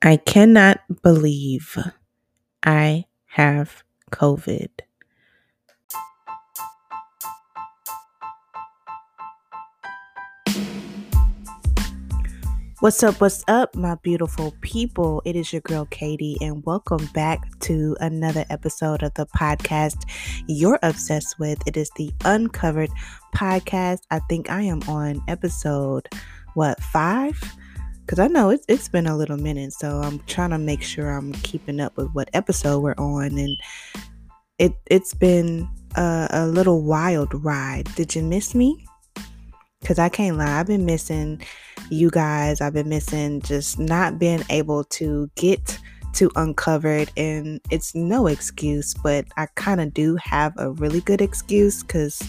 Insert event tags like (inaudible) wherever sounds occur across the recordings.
I cannot believe I have COVID. What's up? What's up, my beautiful people? It is your girl Katie, and welcome back to another episode of the podcast you're obsessed with. It is the Uncovered Podcast. I think I am on episode, what, five? Because I know it's it's been a little minute, so I'm trying to make sure I'm keeping up with what episode we're on, and it it's been a, a little wild ride. Did you miss me? Because I can't lie, I've been missing you guys. I've been missing just not being able to get to uncovered, and it's no excuse, but I kind of do have a really good excuse because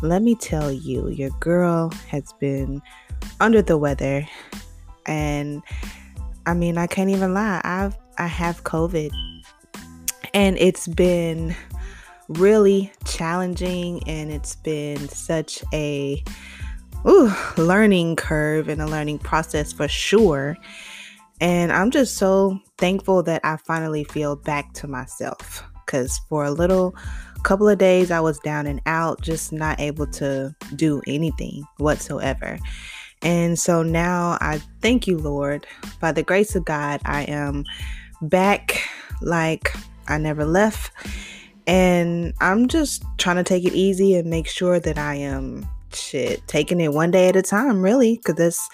let me tell you, your girl has been under the weather and I mean, I can't even lie. I've I have COVID. And it's been really challenging and it's been such a ooh, learning curve and a learning process for sure. And I'm just so thankful that I finally feel back to myself cuz for a little couple of days I was down and out, just not able to do anything whatsoever. And so now I thank you, Lord. By the grace of God, I am back like I never left. And I'm just trying to take it easy and make sure that I am shit taking it one day at a time, really, because that's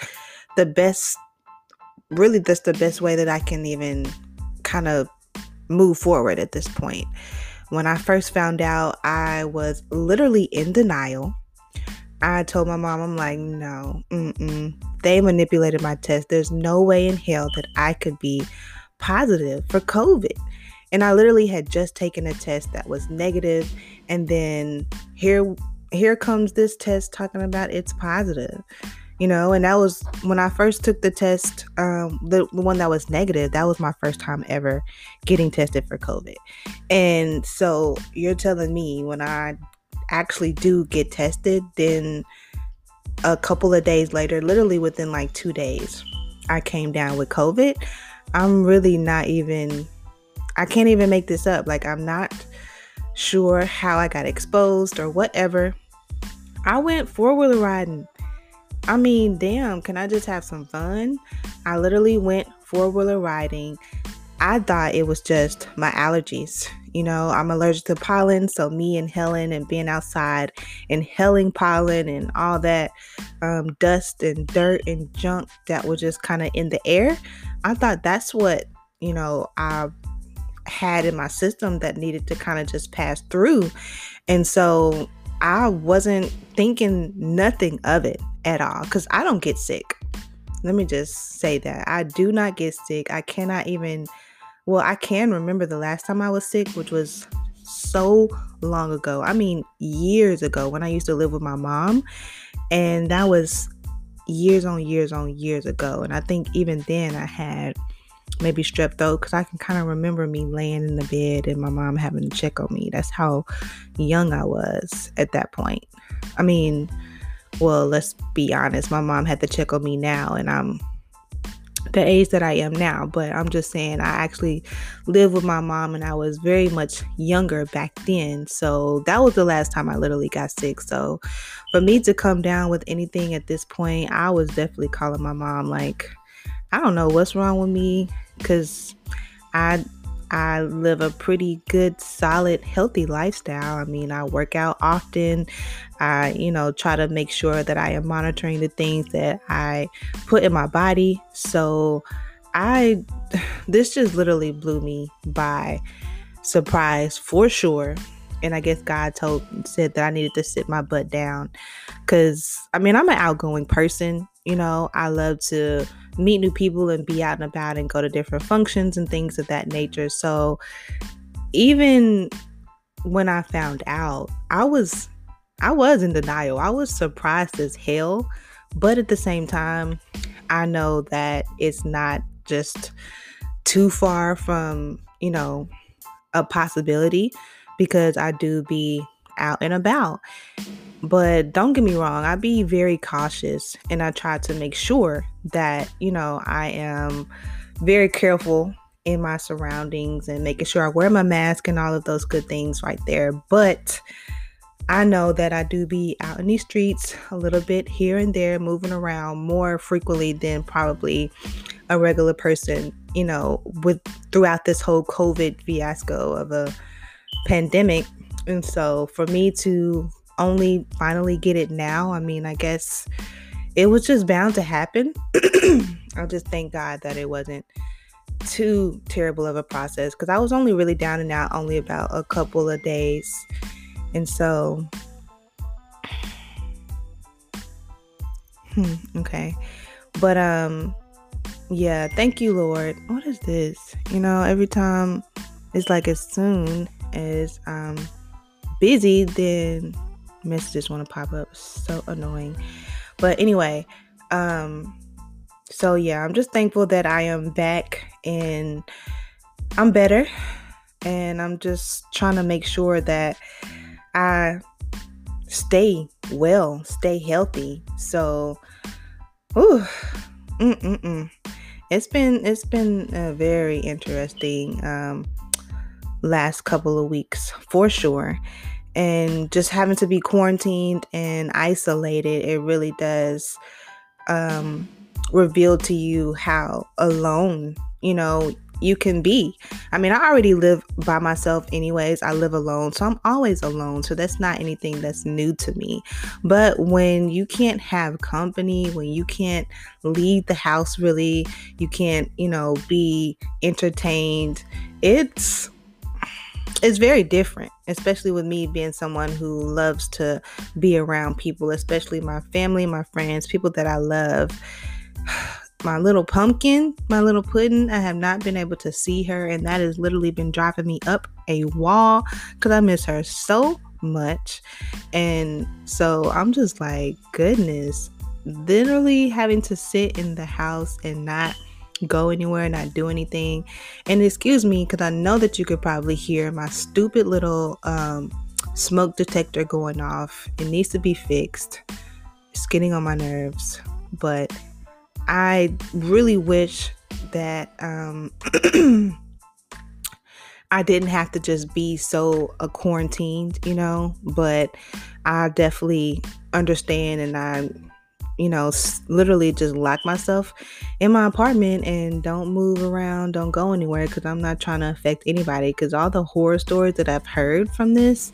the best, really, that's the best way that I can even kind of move forward at this point. When I first found out, I was literally in denial. I told my mom, I'm like, no, mm-mm. They manipulated my test. There's no way in hell that I could be positive for COVID. And I literally had just taken a test that was negative, and then here here comes this test talking about it's positive you know and that was when i first took the test um the, the one that was negative that was my first time ever getting tested for covid and so you're telling me when i actually do get tested, then a couple of days later, literally within like two days, I came down with COVID. I'm really not even, I can't even make this up. Like, I'm not sure how I got exposed or whatever. I went four wheeler riding. I mean, damn, can I just have some fun? I literally went four wheeler riding. I thought it was just my allergies. You know, I'm allergic to pollen, so me inhaling and being outside, inhaling pollen and all that um, dust and dirt and junk that was just kind of in the air, I thought that's what, you know, I had in my system that needed to kind of just pass through. And so I wasn't thinking nothing of it at all because I don't get sick. Let me just say that I do not get sick. I cannot even well, I can remember the last time I was sick, which was so long ago. I mean, years ago when I used to live with my mom. And that was years on years on years ago. And I think even then I had maybe strep throat because I can kind of remember me laying in the bed and my mom having to check on me. That's how young I was at that point. I mean, well, let's be honest, my mom had to check on me now, and I'm the age that I am now, but I'm just saying I actually lived with my mom and I was very much younger back then. So that was the last time I literally got sick. So for me to come down with anything at this point, I was definitely calling my mom like, I don't know what's wrong with me because I I live a pretty good, solid, healthy lifestyle. I mean, I work out often. I, you know, try to make sure that I am monitoring the things that I put in my body. So, I, (sighs) this just literally blew me by surprise for sure. And I guess God told, said that I needed to sit my butt down. Cause I mean, I'm an outgoing person. You know, I love to meet new people and be out and about and go to different functions and things of that nature. So even when I found out, I was I was in denial. I was surprised as hell, but at the same time, I know that it's not just too far from, you know, a possibility because I do be out and about. But don't get me wrong, I be very cautious and I try to make sure that, you know, I am very careful in my surroundings and making sure I wear my mask and all of those good things right there. But I know that I do be out in these streets a little bit here and there, moving around more frequently than probably a regular person, you know, with throughout this whole COVID fiasco of a pandemic. And so for me to only finally get it now, I mean, I guess it was just bound to happen. (clears throat) I just thank God that it wasn't too terrible of a process because I was only really down and out only about a couple of days. And so, (sighs) hmm, okay. But, um, yeah, thank you, Lord. What is this? You know, every time it's like as soon as I'm busy, then messages want to pop up. So annoying. But anyway, um, so yeah, I'm just thankful that I am back and I'm better. And I'm just trying to make sure that I stay well, stay healthy. So, ooh, mm-mm-mm. it's been it's been a very interesting um, last couple of weeks for sure. And just having to be quarantined and isolated, it really does um, reveal to you how alone you know, you can be. I mean, I already live by myself, anyways. I live alone, so I'm always alone. So that's not anything that's new to me. But when you can't have company, when you can't leave the house really, you can't, you know, be entertained, it's it's very different, especially with me being someone who loves to be around people, especially my family, my friends, people that I love (sighs) my little pumpkin, my little pudding, I have not been able to see her, and that has literally been driving me up a wall because I miss her so much. And so I'm just like, goodness, literally having to sit in the house and not go anywhere, not do anything. And excuse me, because I know that you could probably hear my stupid little um, smoke detector going off. It needs to be fixed. It's getting on my nerves, but I really wish that um, (clears throat) I didn't have to just be so uh, quarantined, you know, but I definitely understand and I, you know, literally just lock myself in my apartment and don't move around, don't go anywhere because I'm not trying to affect anybody. Because all the horror stories that I've heard from this,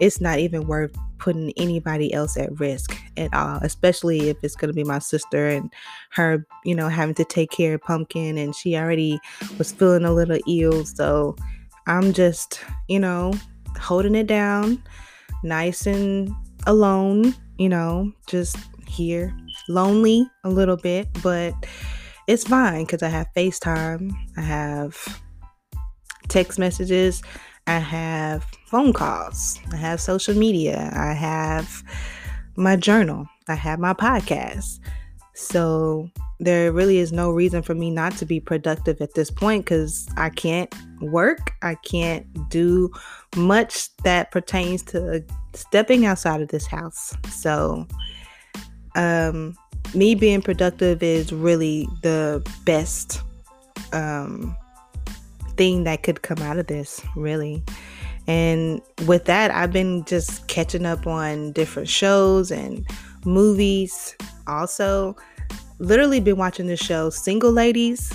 it's not even worth putting anybody else at risk at all, especially if it's going to be my sister and her, you know, having to take care of Pumpkin and she already was feeling a little ill. So I'm just, you know, holding it down, nice and alone, you know, just here, lonely a little bit, but it's fine because I have FaceTime, I have text messages, I have phone calls, I have social media, I have my journal, I have my podcast. So there really is no reason for me not to be productive at this point because I can't work, I can't do much that pertains to uh, stepping outside of this house. So, um, me being productive is really the best um, thing that could come out of this, really. And with that, I've been just catching up on different shows and movies. Also, literally been watching the show Single Ladies.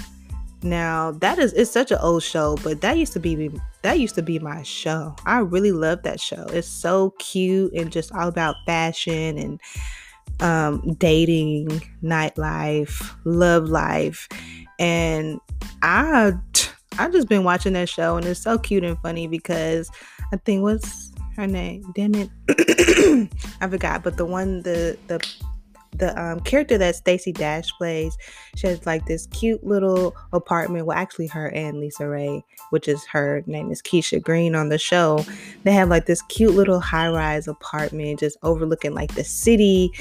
Now that is it's such an old show, but that used to be that used to be my show. I really love that show. It's so cute and just all about fashion and um, dating, nightlife, love life, and I I've just been watching that show and it's so cute and funny because I think what's her name? Damn it, (coughs) I forgot. But the one the the the um, character that Stacey Dash plays, she has like this cute little apartment. Well, actually, her and LisaRaye, which is her name is Keisha Greene on the show, they have like this cute little high rise apartment just overlooking like the city.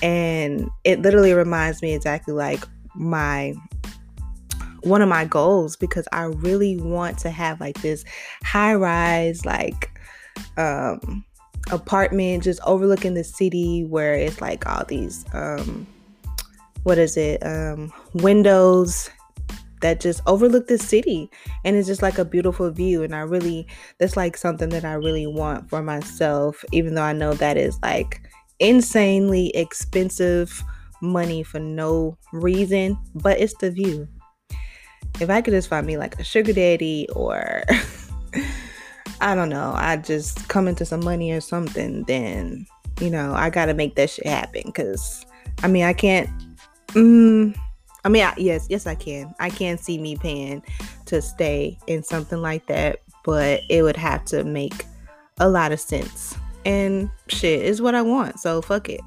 And it literally reminds me exactly like my one of my goals because I really want to have like this high rise, like, um, apartment just overlooking the city where it's like all these, um, what is it, um, windows that just overlook the city. And it's just like a beautiful view. And i really that's like something that i really want for myself even though i know that is like insanely expensive money for no reason but it's the view if i could just find me like a sugar daddy or (laughs) i don't know i just come into some money or something then you know i gotta make that shit happen because i mean i can't mm, I mean, I, yes, yes, I can. I can see me paying to stay in something like that, but it would have to make a lot of sense. And shit is what I want. So fuck it.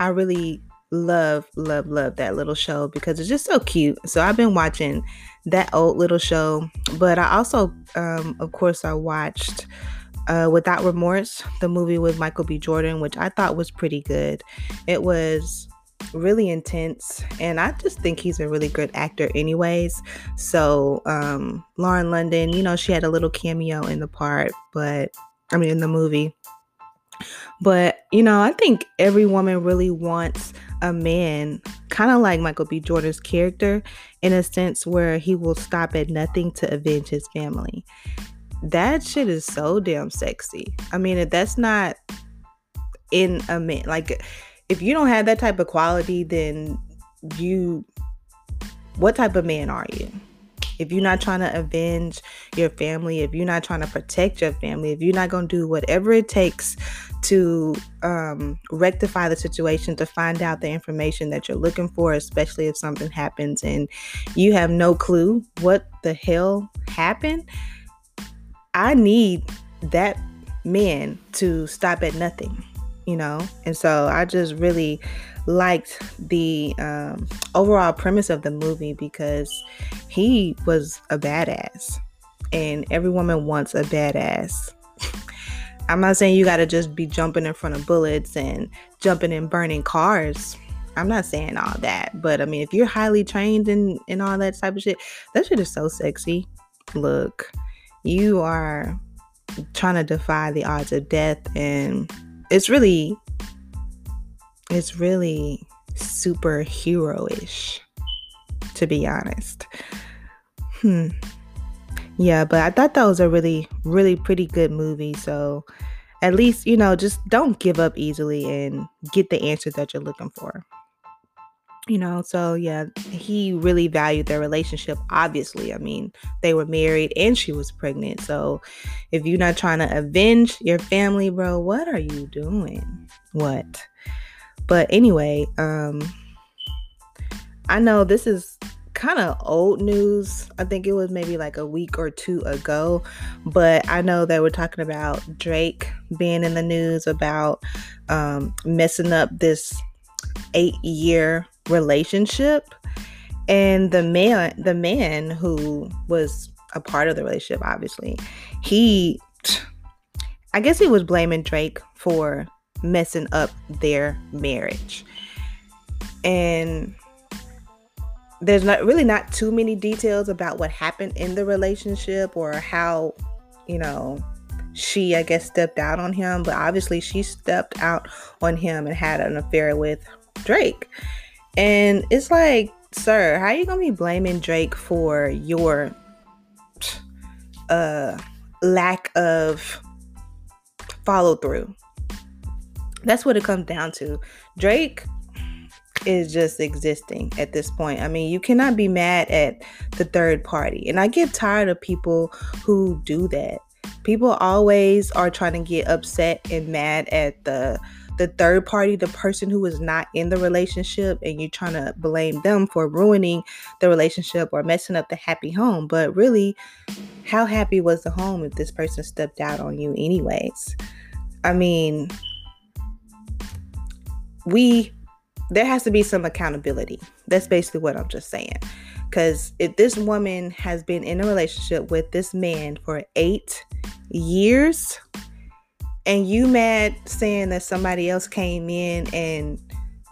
I really love, love, love that little show because it's just so cute. So I've been watching that old little show, but I also, um, of course, I watched uh, Without Remorse, the movie with Michael B. Jordan, which I thought was pretty good. It was really intense and i just think he's a really good actor anyways so um lauren london you know she had a little cameo in the part but i mean in the movie but you know i think every woman really wants a man kind of like michael b. Jordan's character in a sense where he will stop at nothing to avenge his family. That shit is so damn sexy. I mean if that's not in a man like if you don't have that type of quality, then you, what type of man are you? If you're not trying to avenge your family, if you're not trying to protect your family, if you're not going to do whatever it takes to um, rectify the situation, to find out the information that you're looking for, especially if something happens and you have no clue what the hell happened, I need that man to stop at nothing you know? And so I just really liked the um, overall premise of the movie because he was a badass. And every woman wants a badass. I'm not saying you got to just be jumping in front of bullets and jumping and burning cars. I'm not saying all that, but I mean, if you're highly trained and and all that type of shit, that shit is so sexy. Look, you are trying to defy the odds of death and it's really it's really superhero-ish to be honest. Hmm. Yeah but i thought that was a really really pretty good movie so at least you know just don't give up easily and get the answer that you're looking for you know so yeah he really valued their relationship obviously. I mean they were married and she was pregnant. So if you're not trying to avenge your family bro what are you doing? What? But anyway um i know this is kind of old news. I think it was maybe like a week or two ago. But i know they were talking about drake being in the news about um messing up this eight year relationship and the man the man who was a part of the relationship obviously he i guess he was blaming drake for messing up their marriage. And there's not really not too many details about what happened in the relationship or how you know she i guess stepped out on him but obviously she stepped out on him and had an affair with drake and it's like, sir, how are you gonna be blaming Drake for your uh lack of follow through? That's what it comes down to. Drake is just existing at this point. I mean, you cannot be mad at the third party. And I get tired of people who do that. People always are trying to get upset and mad at the the third party, the person who is not in the relationship, and you're trying to blame them for ruining the relationship or messing up the happy home. But really, how happy was the home if this person stepped out on you, anyways? I mean, we, there has to be some accountability. That's basically what I'm just saying. Because if this woman has been in a relationship with this man for eight years, and you mad saying that somebody else came in and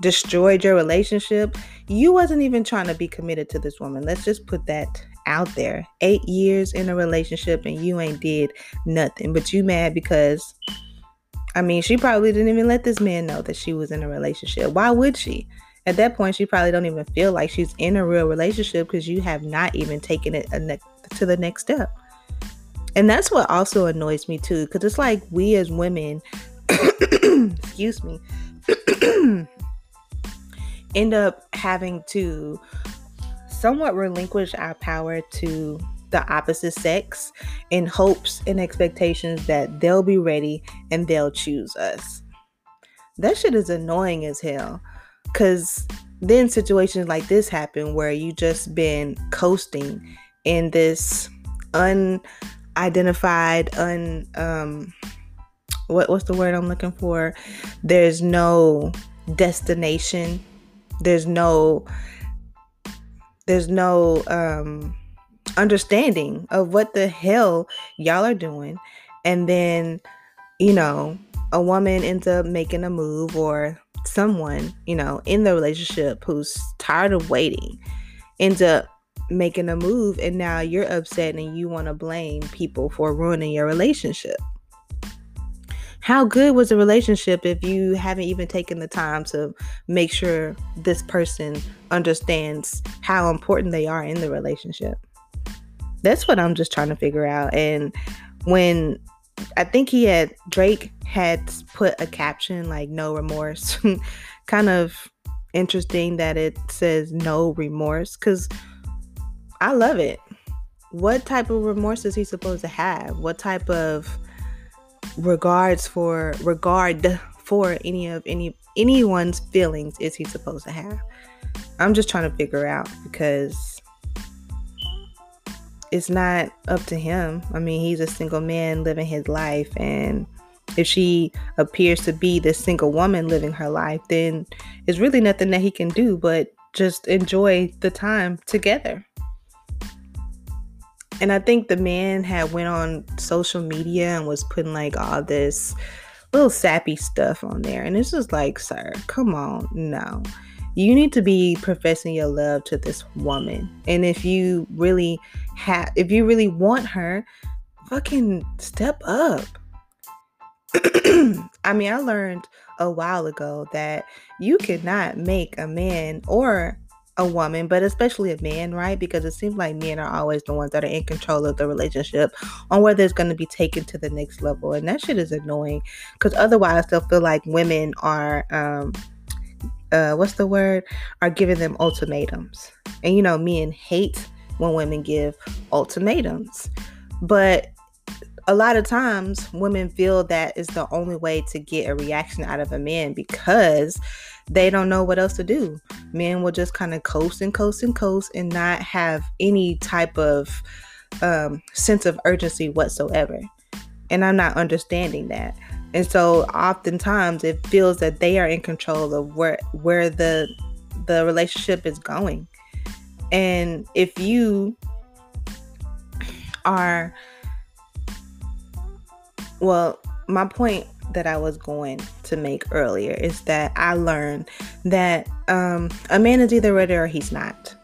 destroyed your relationship, you wasn't even trying to be committed to this woman. Let's just put that out there. 8 years in a relationship and you ain't did nothing, but you mad because I mean, she probably didn't even let this man know that she was in a relationship. Why would she? At that point, she probably don't even feel like she's in a real relationship because you have not even taken it to the next step. And that's what also annoys me too, because it's like we as women, (coughs) excuse me, (coughs) end up having to somewhat relinquish our power to the opposite sex in hopes and expectations that they'll be ready and they'll choose us. That shit is annoying as hell. Cause then situations like this happen where you just been coasting in this unidentified, un um what what's the word I'm looking for? There's no destination. There's no there's no um understanding of what the hell y'all are doing. And then, you know, a woman ends up making a move or someone, you know, in the relationship who's tired of waiting ends up making a move and now you're upset and you want to blame people for ruining your relationship. How good was the relationship if you haven't even taken the time to make sure this person understands how important they are in the relationship? That's what I'm just trying to figure out. And when I think he had Drake had put a caption like no remorse. (laughs) kind of interesting that it says no remorse cuz I love it. What type of remorse is he supposed to have? What type of regards for regard for any of any anyone's feelings is he supposed to have? I'm just trying to figure out because it's not up to him. I mean, he's a single man living his life and if she appears to be this single woman living her life, then it's really nothing that he can do but just enjoy the time together. And I think the man had went on social media and was putting like all this little sappy stuff on there. And it's just like, sir, come on, no you need to be professing your love to this woman. And if you really have, if you really want her, fucking step up. (clears throat) I mean, I learned a while ago that you cannot make a man or a woman, but especially a man, right? Because it seems like men are always the ones that are in control of the relationship on whether it's going to be taken to the next level. And that shit is annoying because otherwise they'll feel like women are um, uh, what's the word, are giving them ultimatums. And you know, men hate when women give ultimatums. But a lot of times women feel that is the only way to get a reaction out of a man because they don't know what else to do. Men will just kind of coast and coast and coast and not have any type of um, sense of urgency whatsoever. And I'm not understanding that. And so oftentimes it feels that they are in control of where where the the relationship is going. And if you are well, my point that I was going to make earlier is that I learned that um, a man is either ready or he's not.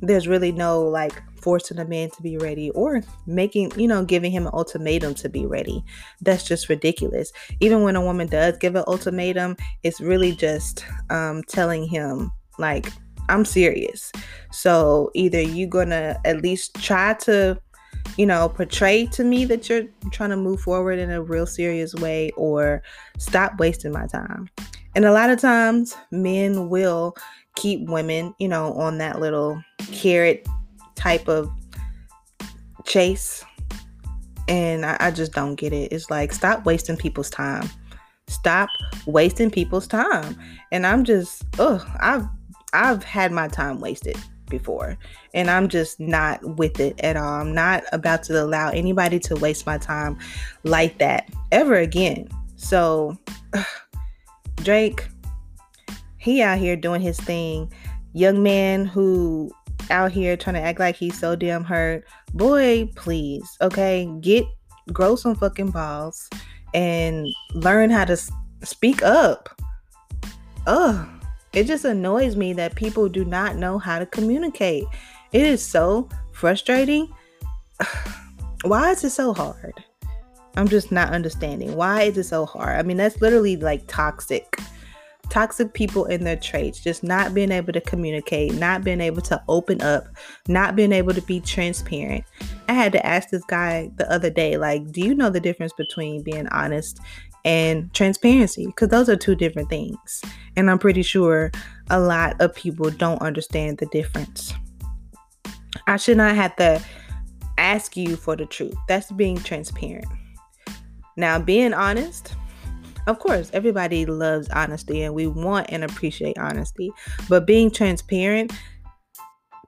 There's really no like forcing a man to be ready or making, you know, giving him an ultimatum to be ready. That's just ridiculous. Even when a woman does give an ultimatum, it's really just um, telling him, like, I'm serious. So either you're going to at least try to, you know, portray to me that you're trying to move forward in a real serious way or stop wasting my time. And a lot of times, men will keep women, you know, on that little carrot type of chase. And I, I just don't get it. It's like, stop wasting people's time. Stop wasting people's time. And I'm just, oh, I've I've had my time wasted before and I'm just not with it at all. I'm not about to allow anybody to waste my time like that ever again. So (sighs) Drake he out here doing his thing. Young man who out here trying to act like he's so damn hurt. Boy, please, okay? Get grow some fucking balls and learn how to speak up. Ugh. It just annoys me that people do not know how to communicate. It is so frustrating. (sighs) Why is it so hard? I'm just not understanding. Why is it so hard? I mean, that's literally like toxic toxic people in their traits, just not being able to communicate, not being able to open up, not being able to be transparent. I had to ask this guy the other day, like, do you know the difference between being honest and transparency? Because those are two different things. And I'm pretty sure a lot of people don't understand the difference. I should not have to ask you for the truth. That's being transparent. Now, being honest, of course, everybody loves honesty and we want and appreciate honesty, but being transparent,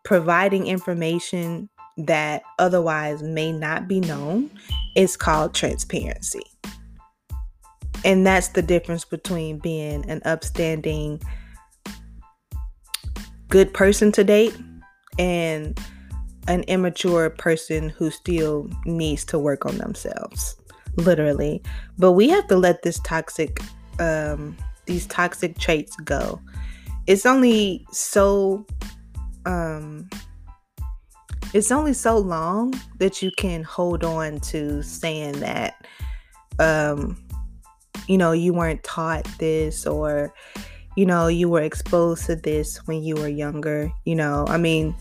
providing information that otherwise may not be known, is called transparency. And that's the difference between being an upstanding, good person to date and an immature person who still needs to work on themselves literally. But we have to let this toxic um these toxic traits go. It's only so um it's only so long that you can hold on to saying that um you know you weren't taught this or you know you were exposed to this when you were younger you know i mean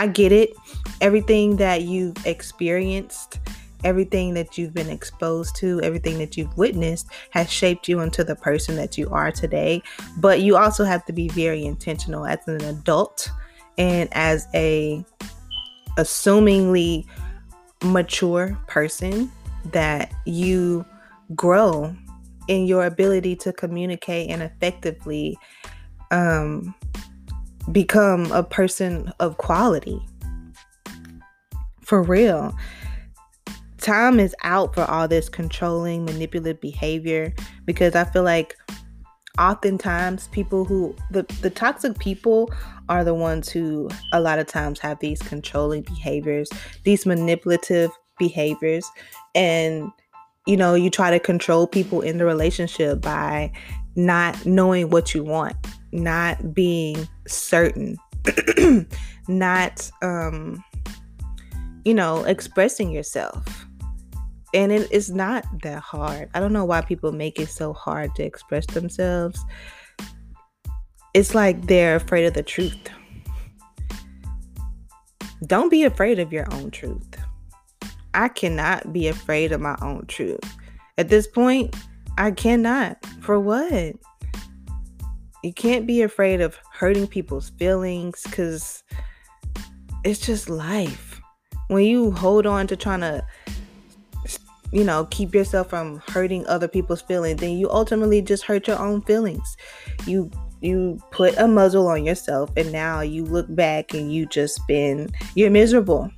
I get it. Everything that you've experienced, everything that you've been exposed to, everything that you've witnessed has shaped you into the person that you are today. But you also have to be very intentional as an adult and as a assumingly mature person that you grow in your ability to communicate and effectively um, become a person of quality. For real. Time is out for all this controlling, manipulative behavior because I feel like oftentimes people who the, the toxic people are the ones who a lot of times have these controlling behaviors, these manipulative behaviors and you know, you try to control people in the relationship by not knowing what you want, not being certain, (clears throat) not um you know, expressing yourself. And it is not that hard. I don't know why people make it so hard to express themselves. It's like they're afraid of the truth. Don't be afraid of your own truth. I cannot be afraid of my own truth. At this point, I cannot. For what? You can't be afraid of hurting people's feelings because it's just life. When you hold on to trying to, you know, keep yourself from hurting other people's feelings, then you ultimately just hurt your own feelings. You you put a muzzle on yourself and now you look back and you just been you're miserable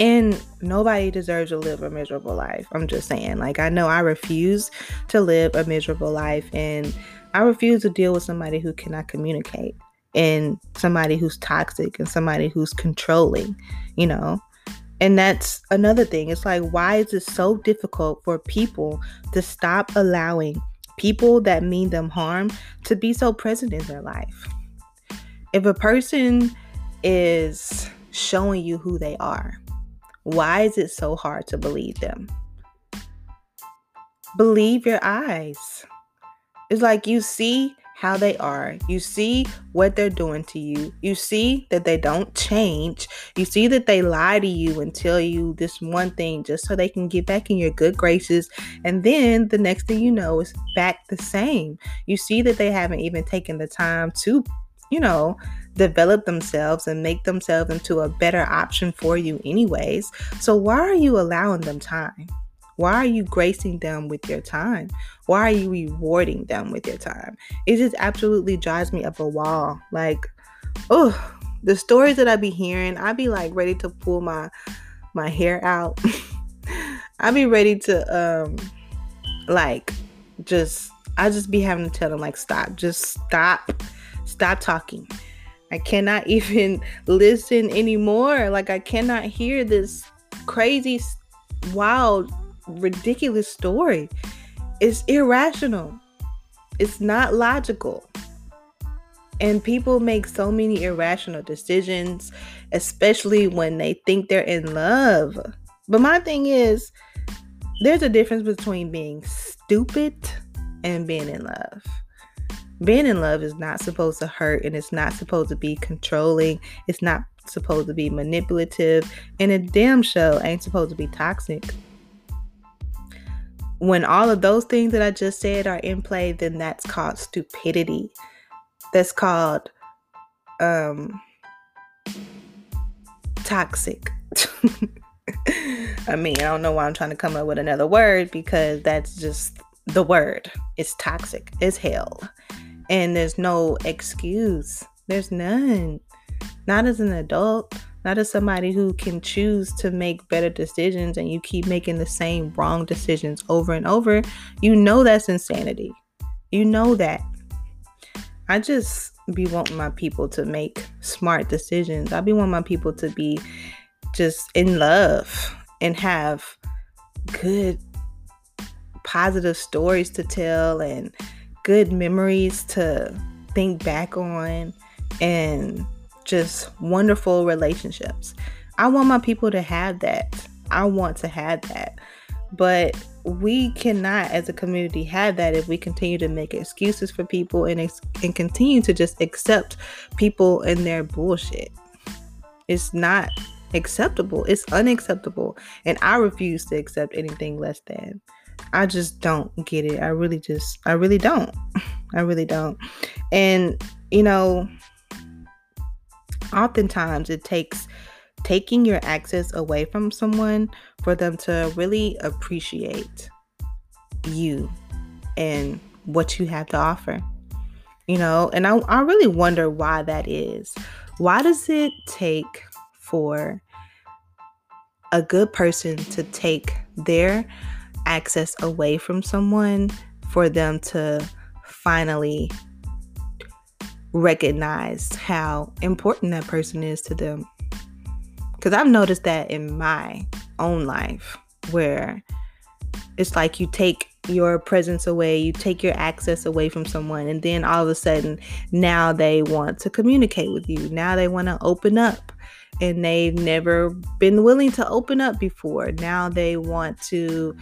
and nobody deserves to live a miserable life. I'm just saying. Like, I know I refuse to live a miserable life, and I refuse to deal with somebody who cannot communicate, and somebody who's toxic, and somebody who's controlling, you know? And that's another thing. It's like, why is it so difficult for people to stop allowing people that mean them harm to be so present in their life? If a person is showing you who they are, why is it so hard to believe them? Believe your eyes. It's like you see how they are. You see what they're doing to you. You see that they don't change. You see that they lie to you and tell you this one thing just so they can get back in your good graces. And then the next thing you know is back the same. You see that they haven't even taken the time to, you know, develop themselves and make themselves into a better option for you, anyways. So, why are you allowing them time? Why are you gracing them with your time? Why are you rewarding them with your time? It just absolutely drives me up a wall. Like, oh, the stories that I be hearing, I be like ready to pull my my hair out. (laughs) I be ready to um like just I just be having to tell them like stop, just stop, stop talking. I cannot (laughs) even listen anymore. Like, I cannot hear this crazy, wild, ridiculous story. It's irrational, it's not logical. And people make so many irrational decisions, especially when they think they're in love. But my thing is, there's a difference between being stupid and being in love. Being in love is not supposed to hurt and it's not supposed to be controlling. It's not supposed to be manipulative. And a damn show ain't supposed to be toxic. When all of those things that I just said are in play, then that's called stupidity. That's called um toxic. (laughs) I mean, I don't know why I'm trying to come up with another word because that's just the word. It's toxic as hell. And there's no excuse. There's none. Not as an adult, not as somebody who can choose to make better decisions and you keep making the same wrong decisions over and over. You know that's insanity. You know that. I just be wanting my people to make smart decisions. I be wanting my people to be just in love and have good positive stories to tell and good memories to think back on and just wonderful relationships. I want my people to have that. I want to have that. But we cannot, as a community, have that if we continue to make excuses for people and, ex- and continue to just accept people and their bullshit. It's not acceptable. It's unacceptable. And I refuse to accept anything less than. I just don't get it. I really just, I really don't. (laughs) I really don't. And, you know, oftentimes it takes taking your access away from someone for them to really appreciate you and what you have to offer. You know, and I, I really wonder why that is. Why does it take for a good person to take their access away from someone for them to finally recognize how important that person is to them. Because I've noticed that in my own life where it's like you take your presence away, you take your access away from someone, and then all of a sudden now they want to communicate with you. Now they want to open up and they've never been willing to open up before. Now they want to,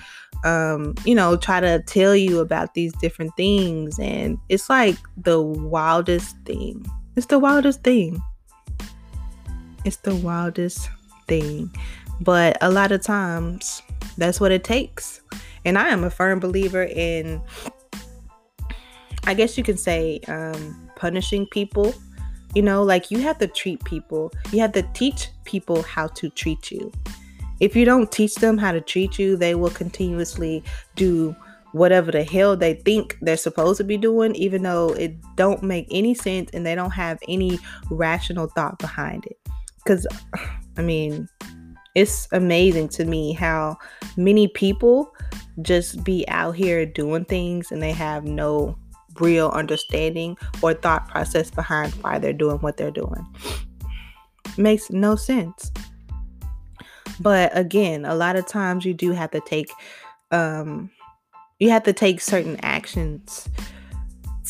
um, you know, try to tell you about these different things. And it's like the wildest thing. It's the wildest thing. It's the wildest thing. But a lot of times, that's what it takes. And I am a firm believer in, I guess you can say, um, punishing people you know, like you have to treat people, you have to teach people how to treat you. If you don't teach them how to treat you, they will continuously do whatever the hell they think they're supposed to be doing even though it don't make any sense and they don't have any rational thought behind it cuz I mean it's amazing to me how many people just be out here doing things and they have no real understanding or thought process behind why they're doing what they're doing. Makes no sense. But again, a lot of times you do have to take um you have to take certain actions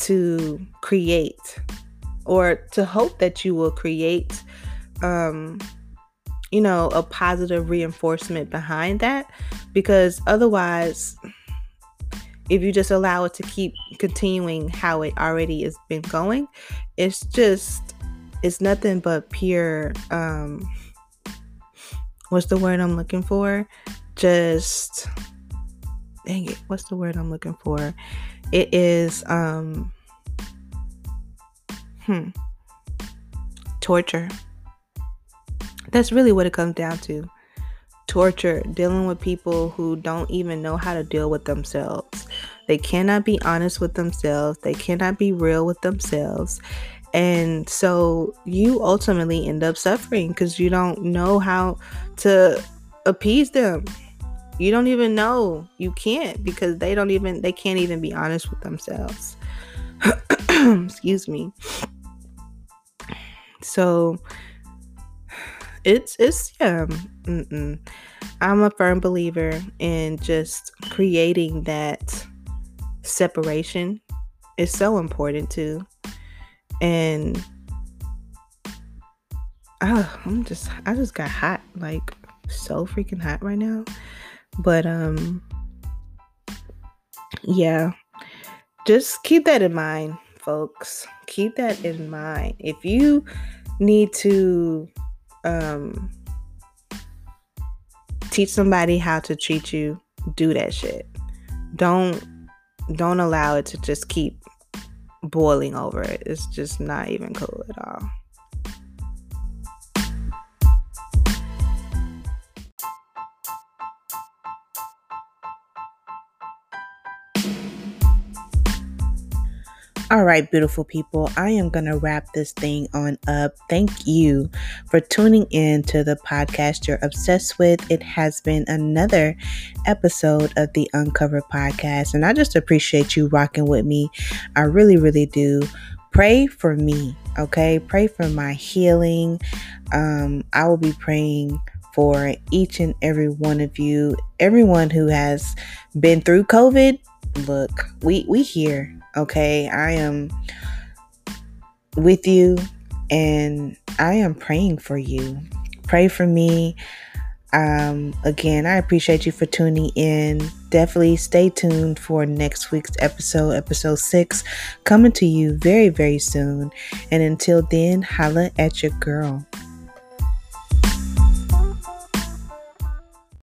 to create or to hope that you will create um you know a positive reinforcement behind that. Because otherwise if you just allow it to keep continuing how it already has been going, it's just it's nothing but pure um what's the word I'm looking for? Just dang it, what's the word I'm looking for? It is um hmm torture. That's really what it comes down to torture dealing with people who don't even know how to deal with themselves. They cannot be honest with themselves, they cannot be real with themselves. And so you ultimately end up suffering because you don't know how to appease them. You don't even know. You can't because they don't even they can't even be honest with themselves. (clears throat) Excuse me. So it's it's yeah mm-mm. i'm a firm believer in just creating that separation is so important too and oh, i'm just i just got hot like so freaking hot right now but um yeah just keep that in mind, folks. Keep that in mind. If you need to um, teach somebody how to treat you, do that shit. Don't don't allow it to just keep boiling over it. It's just not even cool at all. All right, beautiful people, I am going to wrap this thing on up. Thank you for tuning in to the podcast you're obsessed with. It has been another episode of the Uncover podcast, and I just appreciate you rocking with me. I really, really do. Pray for me, okay? Pray for my healing. Um, I will be praying for each and every one of you, everyone who has been through COVID. Look, we we here Okay, I am with you and I am praying for you. Pray for me. Um, again, I appreciate you for tuning in. Definitely stay tuned for next week's episode, episode six, coming to you very, very soon. And until then, holla at your girl.